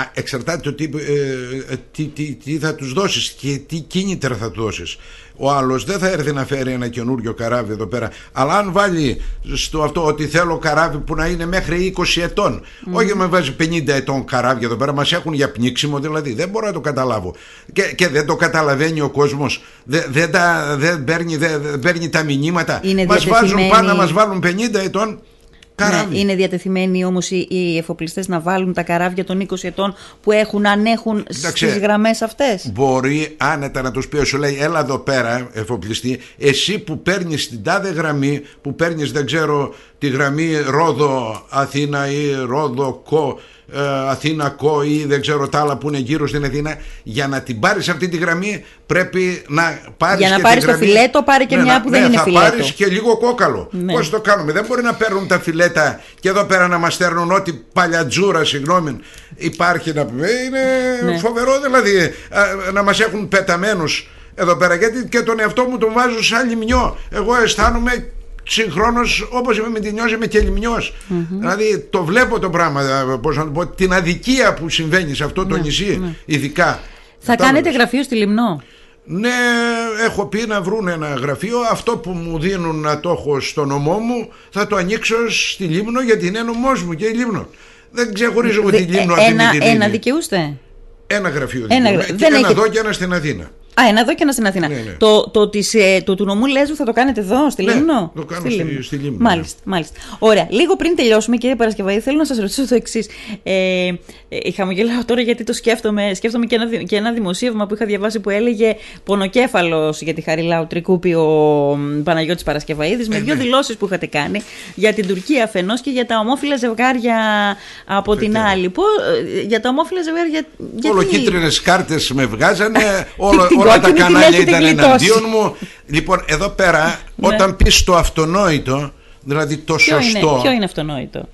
Α, εξαρτάται το τι, ε, τι, τι, τι θα τους δώσεις και τι κίνητρα θα τους δώσεις. Ο άλλος δεν θα έρθει να φέρει ένα καινούριο καράβι εδώ πέρα. Αλλά αν βάλει στο αυτό ότι θέλω καράβι που να είναι μέχρι 20 ετών όχι με βάζει 50 ετών καράβι εδώ πέρα μας έχουν για πνίξιμο δηλαδή δεν μπορώ να το καταλάβω. Και, και δεν το καταλαβαίνει ο κόσμος δεν, δεν, τα, δεν, παίρνει, δεν, παίρνει τα μηνύματα. Μας βάζουν πάνω να μας βάλουν 50 ετών ναι, είναι διατεθειμένοι όμως οι, οι εφοπλιστές να βάλουν τα καράβια των 20 ετών που έχουν, ανέχουν στις γραμμές αυτές. Μπορεί άνετα να τους πει, σου λέει, έλα εδώ πέρα, εφοπλιστή, εσύ που παίρνεις την τάδε γραμμή, που παίρνεις, δεν ξέρω, τη γραμμή Ρόδο Αθήνα ή Ρόδο Κο ε, Αθήνα Κό ή δεν ξέρω τα άλλα που είναι γύρω στην Αθήνα. Για να την πάρεις αυτή τη γραμμή πρέπει να πάρεις για να πάρεις το φιλέτο πάρει και ναι, μια που δεν ναι, είναι θα φιλέτο. θα πάρεις και λίγο κόκαλο. Ναι. πώς το κάνουμε; Δεν μπορεί να παίρνουν τα φιλέτα και εδώ πέρα να μας στέλνουν ό,τι παλιατζούρα συγγνώμη. Υπάρχει να πούμε. Είναι ναι. φοβερό δηλαδή να μας έχουν πεταμένους εδώ πέρα. Γιατί και τον εαυτό μου τον βάζω σαν λιμνιό εγώ αισθάνομαι συγχρόνω όπως είμαι με την νιώση είμαι και λιμνιο Δηλαδή το βλέπω το πράγμα, ε, πώς να το πω, την αδικία που συμβαίνει σε αυτό το ναι, νησί, ναι. ειδικά. Θα κάνετε γραφείο στη Λιμνό; Ναι, έχω πει να βρουν ένα γραφείο. Αυτό που μου δίνουν να το έχω στο νομό μου θα το ανοίξω στη Λίμνο γιατί είναι νομός μου και η Λίμνο. Δεν ξεχωρίζω εγώ τη Λίμνο αυτή ένα, Ένα δικαιούστε; Ένα γραφείο. Ένα, ένα εδώ και ένα στην Αθήνα. Α, ένα εδώ και ένα στην Αθήνα. Ναι, ναι. Το, το, της, ε, το του νομού Λέσβου θα το κάνετε εδώ, στη ναι, Λίμνο; Το κάνω στη, Λίμνο. Στη, Λίμνο. Μάλιστα, μάλιστα. Ωραία. Λίγο πριν τελειώσουμε, κύριε Παρασκευή, θέλω να σας ρωτήσω το εξής. Ε, ε, χαμογελάω τώρα γιατί το σκέφτομαι. Σκέφτομαι και ένα, και ένα δημοσίευμα που είχα διαβάσει που έλεγε Πονοκέφαλος για τη Χαριλάου Τρικούπη ο Παναγιώτης Παρασκευαίδης με ε, δύο ναι. δηλώσεις που είχατε κάνει για την Τουρκία αφενός και για τα ομόφυλα ζευγάρια από την άλλη. Που, ε, για τα ομόφυλα ζευγάρια. Όλο κάρτες με βγάζανε. όλο, όλα τα κανάλια ήταν εναντίον μου. Λοιπόν, εδώ πέρα, ναι. όταν πεις το αυτονόητο, δηλαδή το ποιο σωστό. Είναι, ποιο είναι αυτονόητο;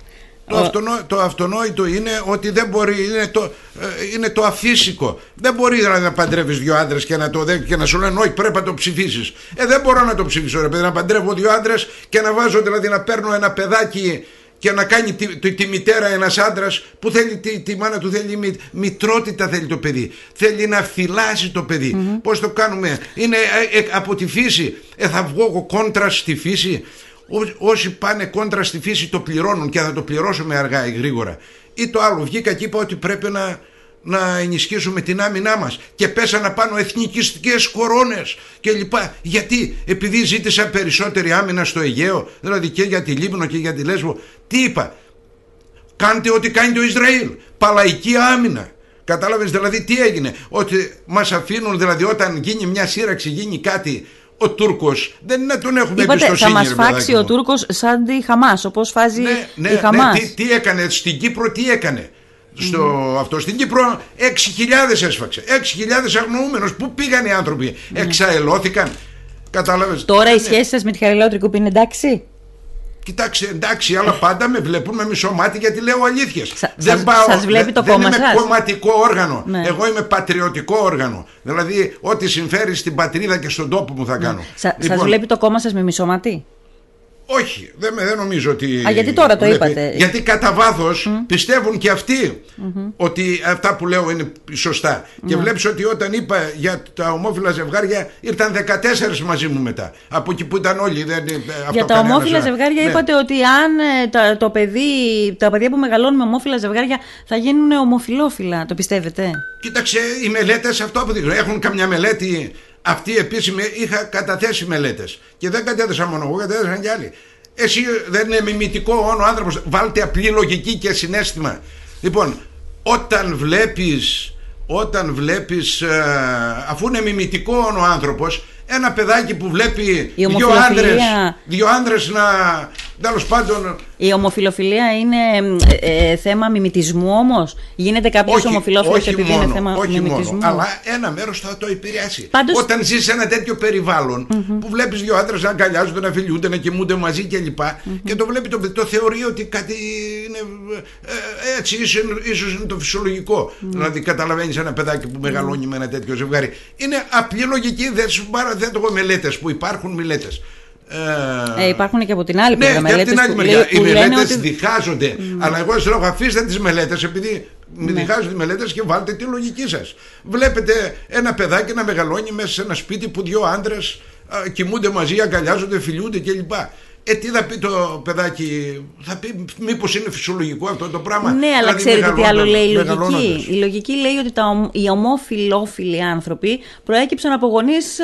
Το, αυτονό, το αυτονόητο είναι ότι δεν μπορεί, είναι το, ε, είναι το αφύσικο. Δεν μπορεί δηλαδή, να παντρεύεις δύο άντρες και, να το, και να σου λένε Όχι, πρέπει να το ψηφίσεις. Ε, δεν μπορώ να το ψηφίσω, ρε παιδί, να παντρεύω δύο άντρες και να βάζω δηλαδή να παίρνω ένα παιδάκι και να κάνει τη, τη, τη μητέρα ένας άντρας που θέλει τη, τη μάνα του θέλει μη, μητρότητα θέλει το παιδί. Θέλει να φυλάσει το παιδί. Mm-hmm. πως το κάνουμε; Είναι ε, ε, από τη φύση. Ε, θα βγω εγώ κόντρα στη φύση. Ό, όσοι πάνε κόντρα στη φύση το πληρώνουν και θα το πληρώσουμε αργά ή γρήγορα. Ή το άλλο βγήκα και είπα ότι πρέπει να να ενισχύσουμε την άμυνά μας και πέσανε πάνω εθνικιστικές κορώνες και λοιπά. Γιατί, επειδή ζήτησα περισσότερη άμυνα στο Αιγαίο, δηλαδή και για τη Λίμνο και για τη Λέσβο, τι είπα, κάντε ό,τι κάνει το Ισραήλ, παλαϊκή άμυνα. Κατάλαβες δηλαδή τι έγινε, ότι μας αφήνουν δηλαδή όταν γίνει μια σύραξη, γίνει κάτι ο Τούρκος δεν είναι τον έχουμε Είπατε, εμπιστοσύνη. Θα μας φάξει ο Τούρκος σαν τη Χαμάς, όπως φάζει ναι, ναι, η Χαμάς. Ναι, τι, τι έκανε; Στην Κύπρο, τι έκανε; Στο mm. αυτό. Στην Κύπρο 6.000 έσφαξε. 6.000 αγνοούμενος. Πού πήγαν οι άνθρωποι; Mm. Εξαελώθηκαν. Κατάλαβες; Τώρα οι ναι. σχέση σας με τη Χαριλάου είναι εντάξει; Κοιτάξτε, εντάξει, αλλά πάντα με βλέπουν με μισό μάτι γιατί λέω αλήθειες. Δεν πάω. Σας βλέπει το δεν κόμμα είμαι κομματικό όργανο. Ναι. Εγώ είμαι πατριωτικό όργανο. Δηλαδή, ό,τι συμφέρει στην πατρίδα και στον τόπο μου θα κάνω. Ναι. Λοιπόν, σα βλέπει το κόμμα σας με μισό μάτι; Όχι, δεν, δεν νομίζω ότι. Α, γιατί τώρα το είπατε. Γιατί κατά βάθος πιστεύουν και αυτοι ότι αυτά που λέω είναι σωστά. Και ναι. βλέπεις ότι όταν είπα για τα ομόφυλα ζευγάρια ήρθαν 14 μαζί μου μετά. Από εκεί που ήταν όλοι. Δεν, για τα ομόφυλα ζευγάρια ναι. είπατε ότι αν ε, το παιδί, τα παιδιά που μεγαλώνουν με ομόφυλα ζευγάρια θα γίνουν ομοφυλόφυλα. Το πιστεύετε; Κοίταξε, οι μελέτες αυτό αποδείχνουν. Έχουν καμιά μελέτη; Αυτή επίσημη είχα καταθέσει μελέτες. Και δεν κατέθεσα μόνο εγώ, κατέθεσαν και άλλοι. Εσύ δεν είναι μιμητικό όνο άνθρωπος. Βάλτε απλή λογική και συνέστημα. Λοιπόν, όταν βλέπεις, όταν βλέπεις, ε, αφού είναι μιμητικό όνο άνθρωπος, ένα παιδάκι που βλέπει δύο άντρες, δύο άντρες να, Τέλος πάντων. Η ομοφιλοφιλία είναι ε, ε, θέμα μιμητισμού όμως. Γίνεται κάποιος ομοφιλόφιλος επειδή μόνο, είναι θέμα όχι μιμητισμού; Μόνο, αλλά ένα μέρος θα το επηρεάσει. Όταν ζεις σε ένα τέτοιο που βλέπεις δύο άντρες να αγκαλιάζονται, να φιλιούνται, να κοιμούνται μαζί κλπ. Και το βλέπει το, το θεωρεί ότι κάτι είναι ε, έτσι, ίσως είναι το φυσιολογικό. Δηλαδή καταλαβαίνεις ένα παιδάκι που μεγαλώνει με ένα τέτοιο ζευγάρι. Είναι απλή λογική, δεν σου παραθέτω μελέτες που υπάρχουν μελέτες. Ε, ε, υπάρχουν και από την άλλη ναι, μελέτες. Από την άλλη μεριά. Οι μελέτες ότι... διχάζονται. Mm. Αλλά εγώ σας λέω αφήστε τις μελέτες επειδή Μην διχάζετε μελέτες και βάλτε τη λογική σας. Βλέπετε ένα παιδάκι να μεγαλώνει μέσα σε ένα σπίτι που δύο άντρες κοιμούνται μαζί, αγκαλιάζονται, φιλιούνται κλπ. Ε, τι θα πει το παιδάκι, θα πει μήπως είναι φυσιολογικό αυτό το πράγμα; Ναι, αλλά δηλαδή, ξέρετε τι άλλο λέει η λογική; Η λογική λέει ότι τα, οι ομοφιλόφιλοι άνθρωποι προέκυψαν από γονείς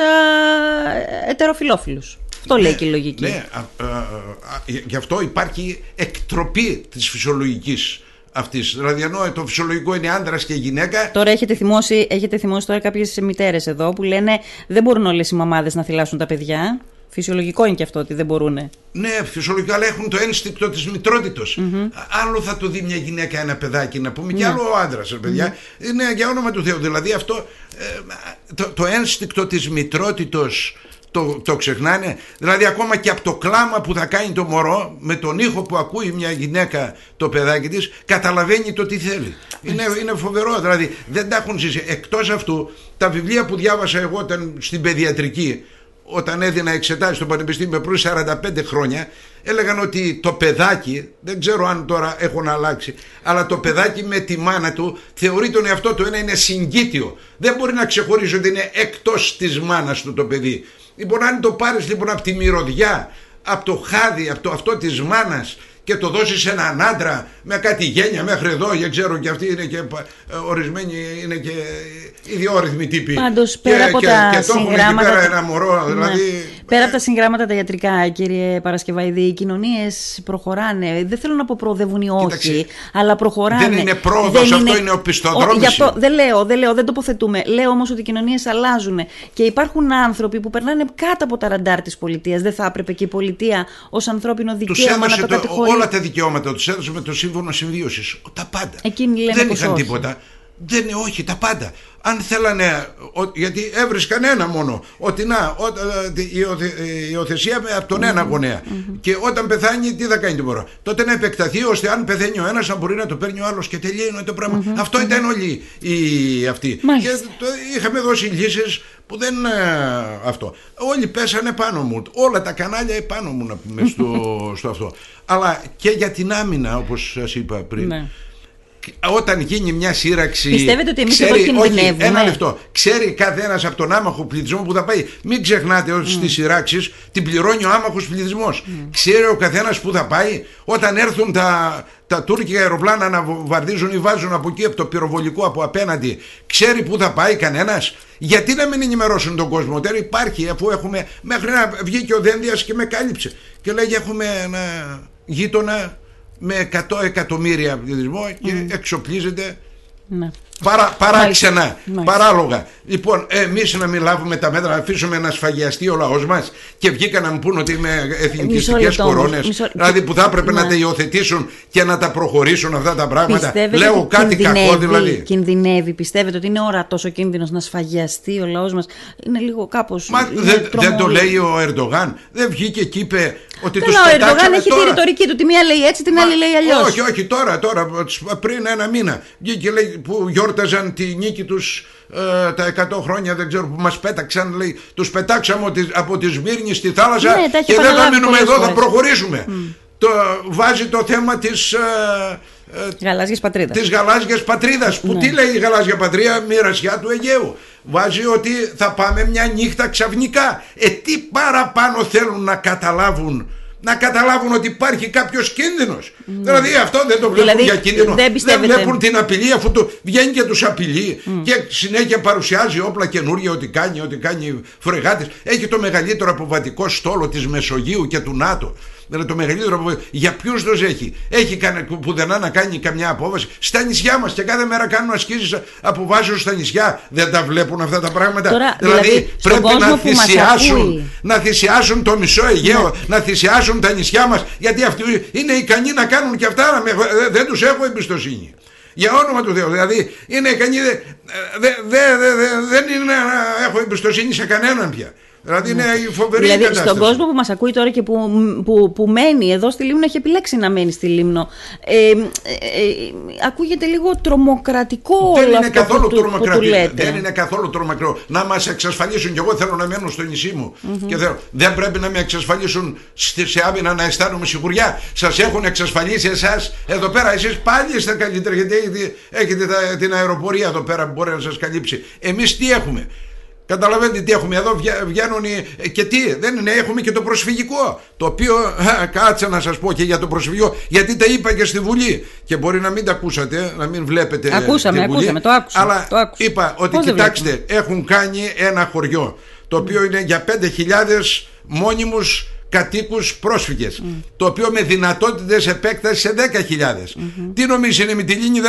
ετεροφιλόφιλους. Αυτό λέει ναι, και η λογική. Ναι, α, α, α, γι' αυτό υπάρχει εκτροπή της φυσιολογικής αυτής. Δηλαδή, ενώ το φυσιολογικό είναι άντρας και γυναίκα. Τώρα έχετε θυμώσει, έχετε θυμώσει τώρα κάποιες μητέρες εδώ που λένε δεν μπορούν όλες οι μαμάδες να θυλάσουν τα παιδιά. Φυσιολογικό είναι και αυτό ότι δεν μπορούν. Ναι, φυσιολογικά, αλλά έχουν το ένστικτο της μητρότητος. Άλλο θα το δει μια γυναίκα ένα παιδάκι, να πούμε, και ναι. άλλο ο άντρας, παιδιά. Είναι για όνομα του Θεού. Δηλαδή αυτό ε, το, το ένστικτο της μητρότητος το, το ξεχνάνε. Δηλαδή ακόμα και από το κλάμα που θα κάνει το μωρό με τον ήχο που ακούει μια γυναίκα το παιδάκι της καταλαβαίνει το τι θέλει. Είναι, είναι φοβερό. Δηλαδή δεν τα έχουν ζήσει. Εκτός αυτού τα βιβλία που διάβασα εγώ όταν στην παιδιατρική όταν έδινα εξετάσεις στο Πανεπιστήμιο πριν 45 χρόνια έλεγαν ότι το παιδάκι, δεν ξέρω αν τώρα έχουν αλλάξει, αλλά το παιδάκι με τη μάνα του θεωρεί τον εαυτό του ένα είναι συγκίτιο. Δεν μπορεί να ξεχωρίζει ότι είναι εκτός της μάνας του το παιδί. Λοιπόν, αν το πάρεις λοιπόν από τη μυρωδιά, από το χάδι, από το αυτό της μάνας και το δώσεις σε έναν άντρα με κάτι γένια μέχρι εδώ, δεν ξέρω και αυτοί είναι και ε, ορισμένοι είναι και ιδιόρυθμοι τύποι. Πάντως πέρα από τα και συγγράμματα. Πέρα ένα μωρό, ναι. Δηλαδή. Πέρα από τα συγγράμματα τα ιατρικά, κύριε Παρασκευαίδη, οι κοινωνίες προχωράνε. Δεν θέλω να πω προοδεύουν ή όχι, Κοίταξε, αλλά προχωράνε. Δεν είναι πρόοδος, αυτό είναι, είναι οπισθοδρόμηση. Γι' αυτό δεν λέω, δεν λέω, δεν τοποθετούμε. Λέω όμως ότι οι κοινωνίες αλλάζουν και υπάρχουν άνθρωποι που περνάνε κάτω από τα ραντάρ της πολιτείας. Δεν θα έπρεπε και η πολιτεία ως ανθρώπινο δικαίωμα να το, το Όλα τα δικαιώματα τους έδωσε με το σύμφωνο συμβίωσης. Τα πάντα. Δεν είχαν τίποτα. Δεν είναι όχι, τα πάντα. Αν θέλανε, γιατί έβρισκαν ένα μόνο, ότι να, ε, η υιοθεσία από τον ένα γονέα. Και όταν πεθάνει, τι θα κάνει το μωρό. Τότε να επεκταθεί ώστε αν πεθαίνει ο ένας, να μπορεί να το παίρνει ο άλλος και τελειώνει το πραγμα Αυτό ήταν όλοι οι αυτοί. Και το, είχαμε δώσει λύσεις που δεν. Ε, αυτό. Όλοι πέσανε πάνω μου. Όλα τα κανάλια επάνω μου, να πούμε, στο, στο αυτό. Αλλά και για την άμυνα, όπως σας είπα πριν. Ναι όταν γίνει μια σύραξη. Πιστεύετε ότι εμείς εδώ κινδυνεύουμε. Όχι, ένα λεπτό. Ξέρει καθένας από τον άμαχο πληθυσμό που θα πάει. Μην ξεχνάτε ότι mm. στις σειράξεις την πληρώνει ο άμαχος πληθυσμός. Mm. Ξέρει ο καθένας που θα πάει όταν έρθουν τα, τα τουρκικά αεροπλάνα να βαρδίζουν ή βάζουν από εκεί από το πυροβολικό από απέναντι. Ξέρει που θα πάει κανένας; Γιατί να μην ενημερώσουν τον κόσμο. Τώρα υπάρχει αφού έχουμε. Μέχρι να βγει και ο Δένδιας και με κάλυψε. Και λέγει έχουμε ένα γείτονα με 100 εκατομμύρια πληθυσμό και εξοπλίζεται ναι. Παρά, παράξενα, παράλογα. Λοιπόν, εμείς να μην λάβουμε τα μέτρα, να αφήσουμε να σφαγιαστεί ο λαός μας και βγήκαν να μου πούν ότι είμαι εθνικιστικές κορώνες. Δηλαδή που θα έπρεπε να ναι. τα υιοθετήσουν και να τα προχωρήσουν αυτά τα πράγματα. Πιστεύετε Λέω κάτι κακό δηλαδή. Κινδυνεύει, πιστεύετε ότι είναι ορατό ο κίνδυνος να σφαγιαστεί ο λαός μας; Είναι λίγο κάπω. Μα δεν, δεν το λέει ο Ερντογάν. Δεν βγήκε και είπε ότι τους Ο Ερντογάν έχει τη ρητορική του. Τη μία λέει έτσι, την άλλη λέει αλλιώς. Όχι, όχι, τώρα, τώρα, πριν ένα μήνα βγήκε λέει που γιόρταζαν τη νίκη τους ε, τα 100 χρόνια δεν ξέρω που μας πέταξαν λέει τους πετάξαμε από τη Σμύρνη στη θάλασσα ναι, και δεν θα μείνουμε εδώ θα προχωρήσουμε. Το, βάζει το θέμα της ε, ε, γαλάζιας πατρίδας. της γαλάζιας πατρίδας που ναι. τι λέει η γαλάζια πατρίδα μοιρασιά του Αιγαίου. Βάζει ότι θα πάμε μια νύχτα ξαφνικά. Ε τι παραπάνω θέλουν να καταλάβουν να καταλάβουν ότι υπάρχει κάποιος κίνδυνος. Ναι. Δηλαδή αυτό δεν το βλέπουν δηλαδή, για κίνδυνο. Δεν, δεν βλέπουν την απειλή αφού το βγαίνει και τους απειλεί και συνέχεια παρουσιάζει όπλα καινούργια ότι κάνει, ότι κάνει φρεγάτες. Έχει το μεγαλύτερο αποβατικό στόλο της Μεσογείου και του ΝΑΤΟ. Δηλαδή το μεγαλύτερο Για ποιους τους έχει. Έχει πουδενά να κάνει καμιά απόβαση. Στα νησιά μας και κάθε μέρα κάνουν ασκήσεις αποβάσεω στα νησιά. Δεν τα βλέπουν αυτά τα πράγματα. Τώρα, δηλαδή, δηλαδή πρέπει να θυσιάσουν, να θυσιάσουν το μισό Αιγαίο, ναι. να θυσιάσουν τα νησιά μας. Γιατί αυτοί είναι ικανοί να κάνουν και αυτά. Δεν τους έχω εμπιστοσύνη. Για όνομα του Θεού. Δηλαδή είναι ικανοί. Δεν δε, δε, δε, είναι να έχω εμπιστοσύνη σε κανέναν πια. Δηλαδή είναι η φοβερή Δηλαδή κατάσταση. στον κόσμο που μας ακούει τώρα και που, που, που μένει εδώ στη Λίμνο έχει επιλέξει να μένει στη Λίμνο. Ε, ε, ε, ακούγεται λίγο τρομοκρατικό Δεν όλο είναι αυτό καθόλου που, του- που του τρομοκρατικό. λέτε. Δεν είναι καθόλου τρομοκρατικό. Να μας εξασφαλίσουν, και εγώ θέλω να μένω στο νησί μου. Και θέλω, δεν πρέπει να με εξασφαλίσουν στη- σε άμυνα να αισθάνομαι σιγουριά. Σας έχουν εξασφαλίσει εσάς εδώ πέρα. Εσείς πάλι είστε καλύτερα γιατί έχετε, έχετε τα- την αεροπορία εδώ πέρα που μπορεί να σας καλύψει. Εμείς τι έχουμε; Καταλαβαίνετε τι έχουμε εδώ, βγα- βγαίνουν οι... ε, και τι, δεν είναι, έχουμε και το προσφυγικό. Το οποίο, α, κάτσε να σας πω και για το προσφυγικό, γιατί τα είπα και στη Βουλή. Και μπορεί να μην τα ακούσατε, να μην βλέπετε. Ακούσαμε, τη Βουλή, ακούσαμε, το άκουσα, Αλλά το άκουσα. είπα ότι Πώς δεν κοιτάξτε, έχουν κάνει ένα χωριό, το οποίο είναι για 5.000 μόνιμους κατοίκους πρόσφυγες το οποίο με δυνατότητες επέκτασης σε 10.000 τι νομίζεις είναι η Μυτιλίνη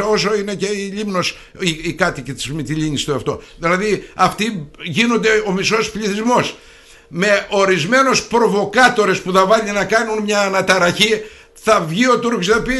10-15.000 όσο είναι και η Λίμνος οι, οι κάτοικοι της Μυτιλίνης το αυτό. Δηλαδή αυτοί γίνονται ο μισός πληθυσμός. Με ορισμένους προβοκάτορες που θα βάλει να κάνουν μια αναταραχή θα βγει ο Τούρκος θα πει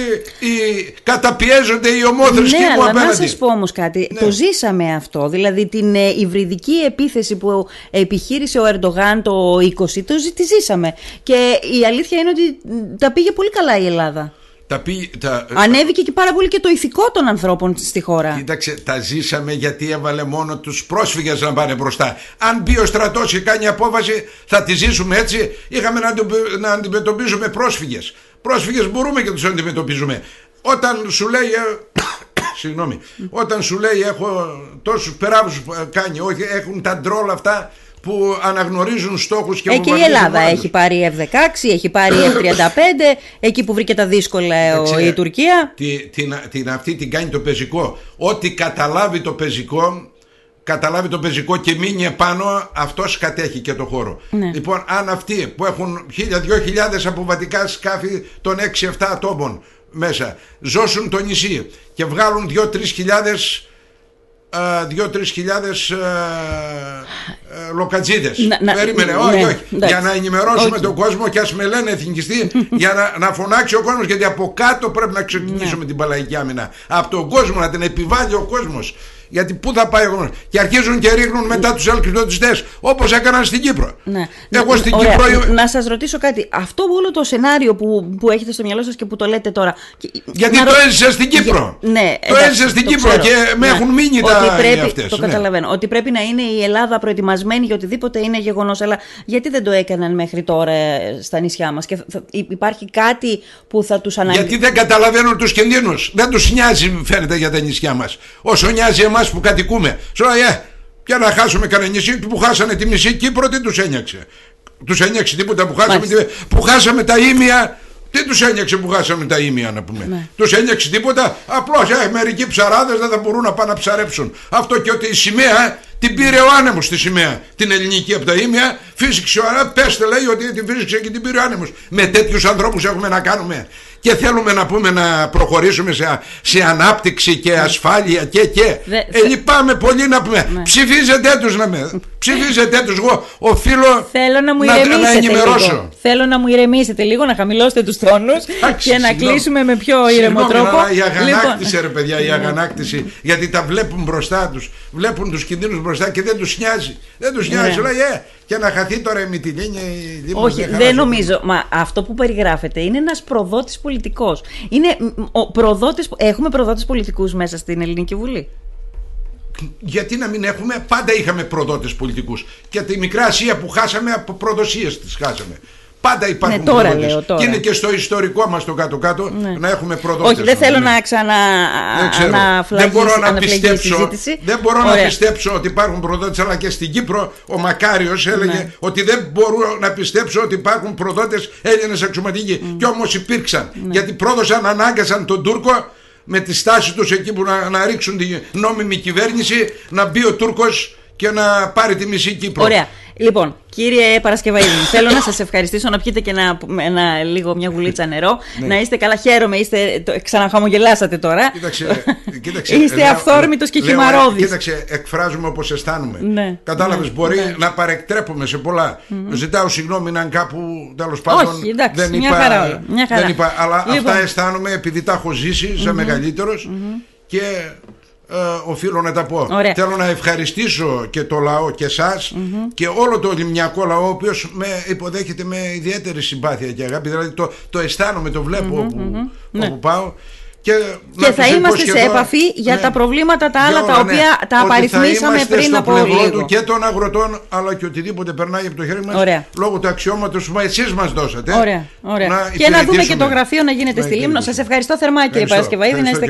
οι, καταπιέζονται οι ομόθρησκοι Ναι, μου αλλά να απέναντι σας πω όμως κάτι. Ναι. Το ζήσαμε αυτό. Δηλαδή την ε, υβριδική επίθεση που επιχείρησε ο Ερντογάν το 20, το, ζη- τη ζήσαμε. Και η αλήθεια είναι ότι μ, τα πήγε πολύ καλά η Ελλάδα. τα, πει, τα, Ανέβηκε και πάρα πολύ και το ηθικό των ανθρώπων στη χώρα. Κοίταξε, τα ζήσαμε γιατί έβαλε μόνο τους πρόσφυγες να πάνε μπροστά. Αν μπει ο στρατός και κάνει απόφαση, θα τη ζήσουμε έτσι. Είχαμε να, αντιπε- να αντιμετωπίζουμε πρόσφυγες. Πρόσφυγες μπορούμε και τους αντιμετωπίζουμε. Όταν σου λέει. ε, Συγγνώμη. Όταν σου λέει έχω τόσους περάβου που ε, κάνει, όχι, έχουν τα ντρόλ αυτά που αναγνωρίζουν στόχους και Ε, και η βομβαρδίζουν Ελλάδα άλλους. έχει πάρει F-16, έχει πάρει F-35, εκεί που βρήκε τα δύσκολα ο- Εντάξει, η Τουρκία. τη- την, την, αυτή την κάνει το πεζικό. Ό,τι καταλάβει το πεζικό, καταλάβει το πεζικό και μείνει επάνω, αυτός κατέχει και το χώρο. Ναι. Λοιπόν, αν αυτοί που έχουν 1.000-2.000 αποβατικά σκάφη των 6-7 ατόμων μέσα ζώσουν το νησί και βγάλουν 2-3 χιλιάδες 2-3 χιλιάδες ε, ε, λοκατζίδες Να- να- Περίμενε, ναι, όχι, όχι εντάξει. Για να ενημερώσουμε Όχι. τον κόσμο και ας με λένε εθνικιστή Για να, να φωνάξει ο κόσμος Γιατί από κάτω πρέπει να ξεκινήσουμε την παλαϊκή άμυνα Από τον κόσμο να την επιβάλλει ο κόσμος γιατί πού θα πάει ο κόσμος Και αρχίζουν και ρίχνουν μετά τους ελκυστοτιστές Όπως έκαναν στην Κύπρο Ναι. Εγώ στην Ωραία. Κύπρο Να σας ρωτήσω κάτι. Αυτό όλο το σενάριο που, που έχετε στο μυαλό σας και που το λέτε τώρα. και- Γιατί να το ρω- έζησα στην Κύπρο. Για- Ναι, Το εντάξει, έζησα στην το Κύπρο ξέρω. Ναι. και με έχουν μείνει τα Ότι πρέπει, αυτές, Το ναι. καταλαβαίνω. Ότι πρέπει να είναι η Ελλάδα προετοιμασμένη για οτιδήποτε είναι γεγονός. Αλλά γιατί δεν το έκαναν μέχρι τώρα ε, στα νησιά μας; Και θα- υπάρχει κάτι που θα τους αναγκάσει. Γιατί δεν καταλαβαίνουν τους κινδύνους. Δεν τους νοιάζει, φαίνεται, για τα νησιά μας. Όσο νοιάζει εμάς που κατοικούμε. Σου λέει, ε, και να χάσουμε κανένα νησί που χάσανε τη μισή Κύπρο, τι τους ένιωξε; Τους ένιωξε τίποτα που χάσαμε, Μάλιστα. τη- που χάσαμε τα ίμια; Τι τους ένιωξε που χάσαμε τα ίμια, να πούμε; Ναι. Τους ένιωξε τίποτα; Απλώς ε, μερικοί ψαράδες δεν θα μπορούν να πάνε να ψαρέψουν. Αυτό και ότι η σημαία ε, την πήρε ο άνεμος τη σημαία. Την ελληνική από τα ίμια. Φύσηξε ο άνεμο. Πέστε λέει ότι την φύσηξε και την πήρε ο άνεμος. Με τέτοιους ανθρώπους έχουμε να κάνουμε. Και θέλουμε να πούμε να προχωρήσουμε σε, σε ανάπτυξη και ασφάλεια και και. Δε- Ε, λυπάμαι πολύ να πούμε. Ναι. Ψηφίζετε τους να με. Ψηφίζετε τους. Εγώ οφείλω Θέλω να μου να, ηρεμήσετε να ενημερώσω. λίγο. Θέλω να μου ηρεμήσετε λίγο, να χαμηλώσετε τους τόνου Εντάξει, και να συγγνώμη. κλείσουμε με πιο ήρεμο Συγγνώμη, τρόπο. αλλά Η αγανάκτηση, Λοιπόν, ρε παιδιά, η αγανάκτηση. Γιατί τα βλέπουν μπροστά τους. Βλέπουν τους κινδύνους μπροστά και δεν τους νοιάζει. Δεν τους νοιάζει. Ναι. Λέει, ε, και να χαθεί τώρα η Μυτιλίνη. η Λίμνος, Όχι, μια χαρά δεν σου. νομίζω. Μα αυτό που περιγράφεται είναι ένας προδότης πολιτικός. Είναι μ, ο προδότης, έχουμε προδότες πολιτικούς μέσα στην Ελληνική Βουλή. Γιατί να μην έχουμε, πάντα είχαμε προδότες πολιτικούς. Και τη μικρά Ασία που χάσαμε, από προδοσίες τις χάσαμε. Πάντα υπάρχουν Ναι, τώρα προδότες. λέω, τώρα. Και είναι και στο ιστορικό μα το κάτω-κάτω Ναι. να έχουμε προδότε. Όχι, δεν θέλω να ξανα Δεν ξέρω. αναφλαγεί δεν μπορώ να αναφλαγεί η πιστέψω, συζήτηση. δεν μπορώ να Ωραία. πιστέψω ότι υπάρχουν προδότες αλλά και στην Κύπρο ο Μακάριος έλεγε Ναι. ότι δεν μπορώ να πιστέψω ότι υπάρχουν προδότες Έλληνες αξιωματικοί και όμως υπήρξαν Ναι. γιατί πρόδωσαν, ανάγκασαν τον Τούρκο με τη στάση τους εκεί που να, να ρίξουν τη νόμιμη κυβέρνηση να μπει ο Τούρκος και να πάρει τη μισή Κύπρο. Ωραία. Λοιπόν, κύριε Παρασκευαίδη, θέλω να σας ευχαριστήσω να πιείτε και ένα, ένα, λίγο μια γουλίτσα νερό. Ναι. Να είστε καλά, χαίρομαι. Είστε, το, ξαναχαμογελάσατε τώρα. Κοίταξε, κοίταξε, Είστε λέω- αυθόρμητος και λέω, χυμαρώδης. Κοίταξε, εκφράζουμε όπως αισθάνομαι. Ναι, Κατάλαβες, ναι, μπορεί ναι. να παρεκτρέπουμε σε πολλά. Ζητάω συγγνώμη αν κάπου τέλος πάντων. Όχι, εντάξει, δεν μια είπα, χαρά όλα, μια χαρά. Δεν είπα, αλλά Λοιπόν. αυτά αισθάνομαι επειδή τα έχω ζήσει σαν μεγαλύτερος και ε, οφείλω να τα πω. Ωραία. Θέλω να ευχαριστήσω και το λαό και εσάς και όλο το λιμνιακό λαό, ο οποίος με υποδέχεται με ιδιαίτερη συμπάθεια και αγάπη. Δηλαδή το, το αισθάνομαι, το βλέπω όπου, Ναι. όπου πάω. Και, Και να θα τους είμαστε σε υποσχεθώ- επαφή για ναι, τα προβλήματα τα άλλα για τα όλα, οποία ναι. τα Ότι απαριθμίσαμε θα είμαστε πριν στο από πλευρό λίγο. του και των αγροτών αλλά και οτιδήποτε περνάει από το χέρι μας Ωραία. λόγω του αξιώματος που εσείς μας δώσατε Ωραία, ωραία. να και να δούμε και το υπηρετήσουμε. γραφείο να γίνεται Να στη Λίμνο. υπηρετήσουμε. Σας ευχαριστώ θερμά κύριε Ευχαριστώ. Παρασκευαίδη. Να είστε Ευχαριστώ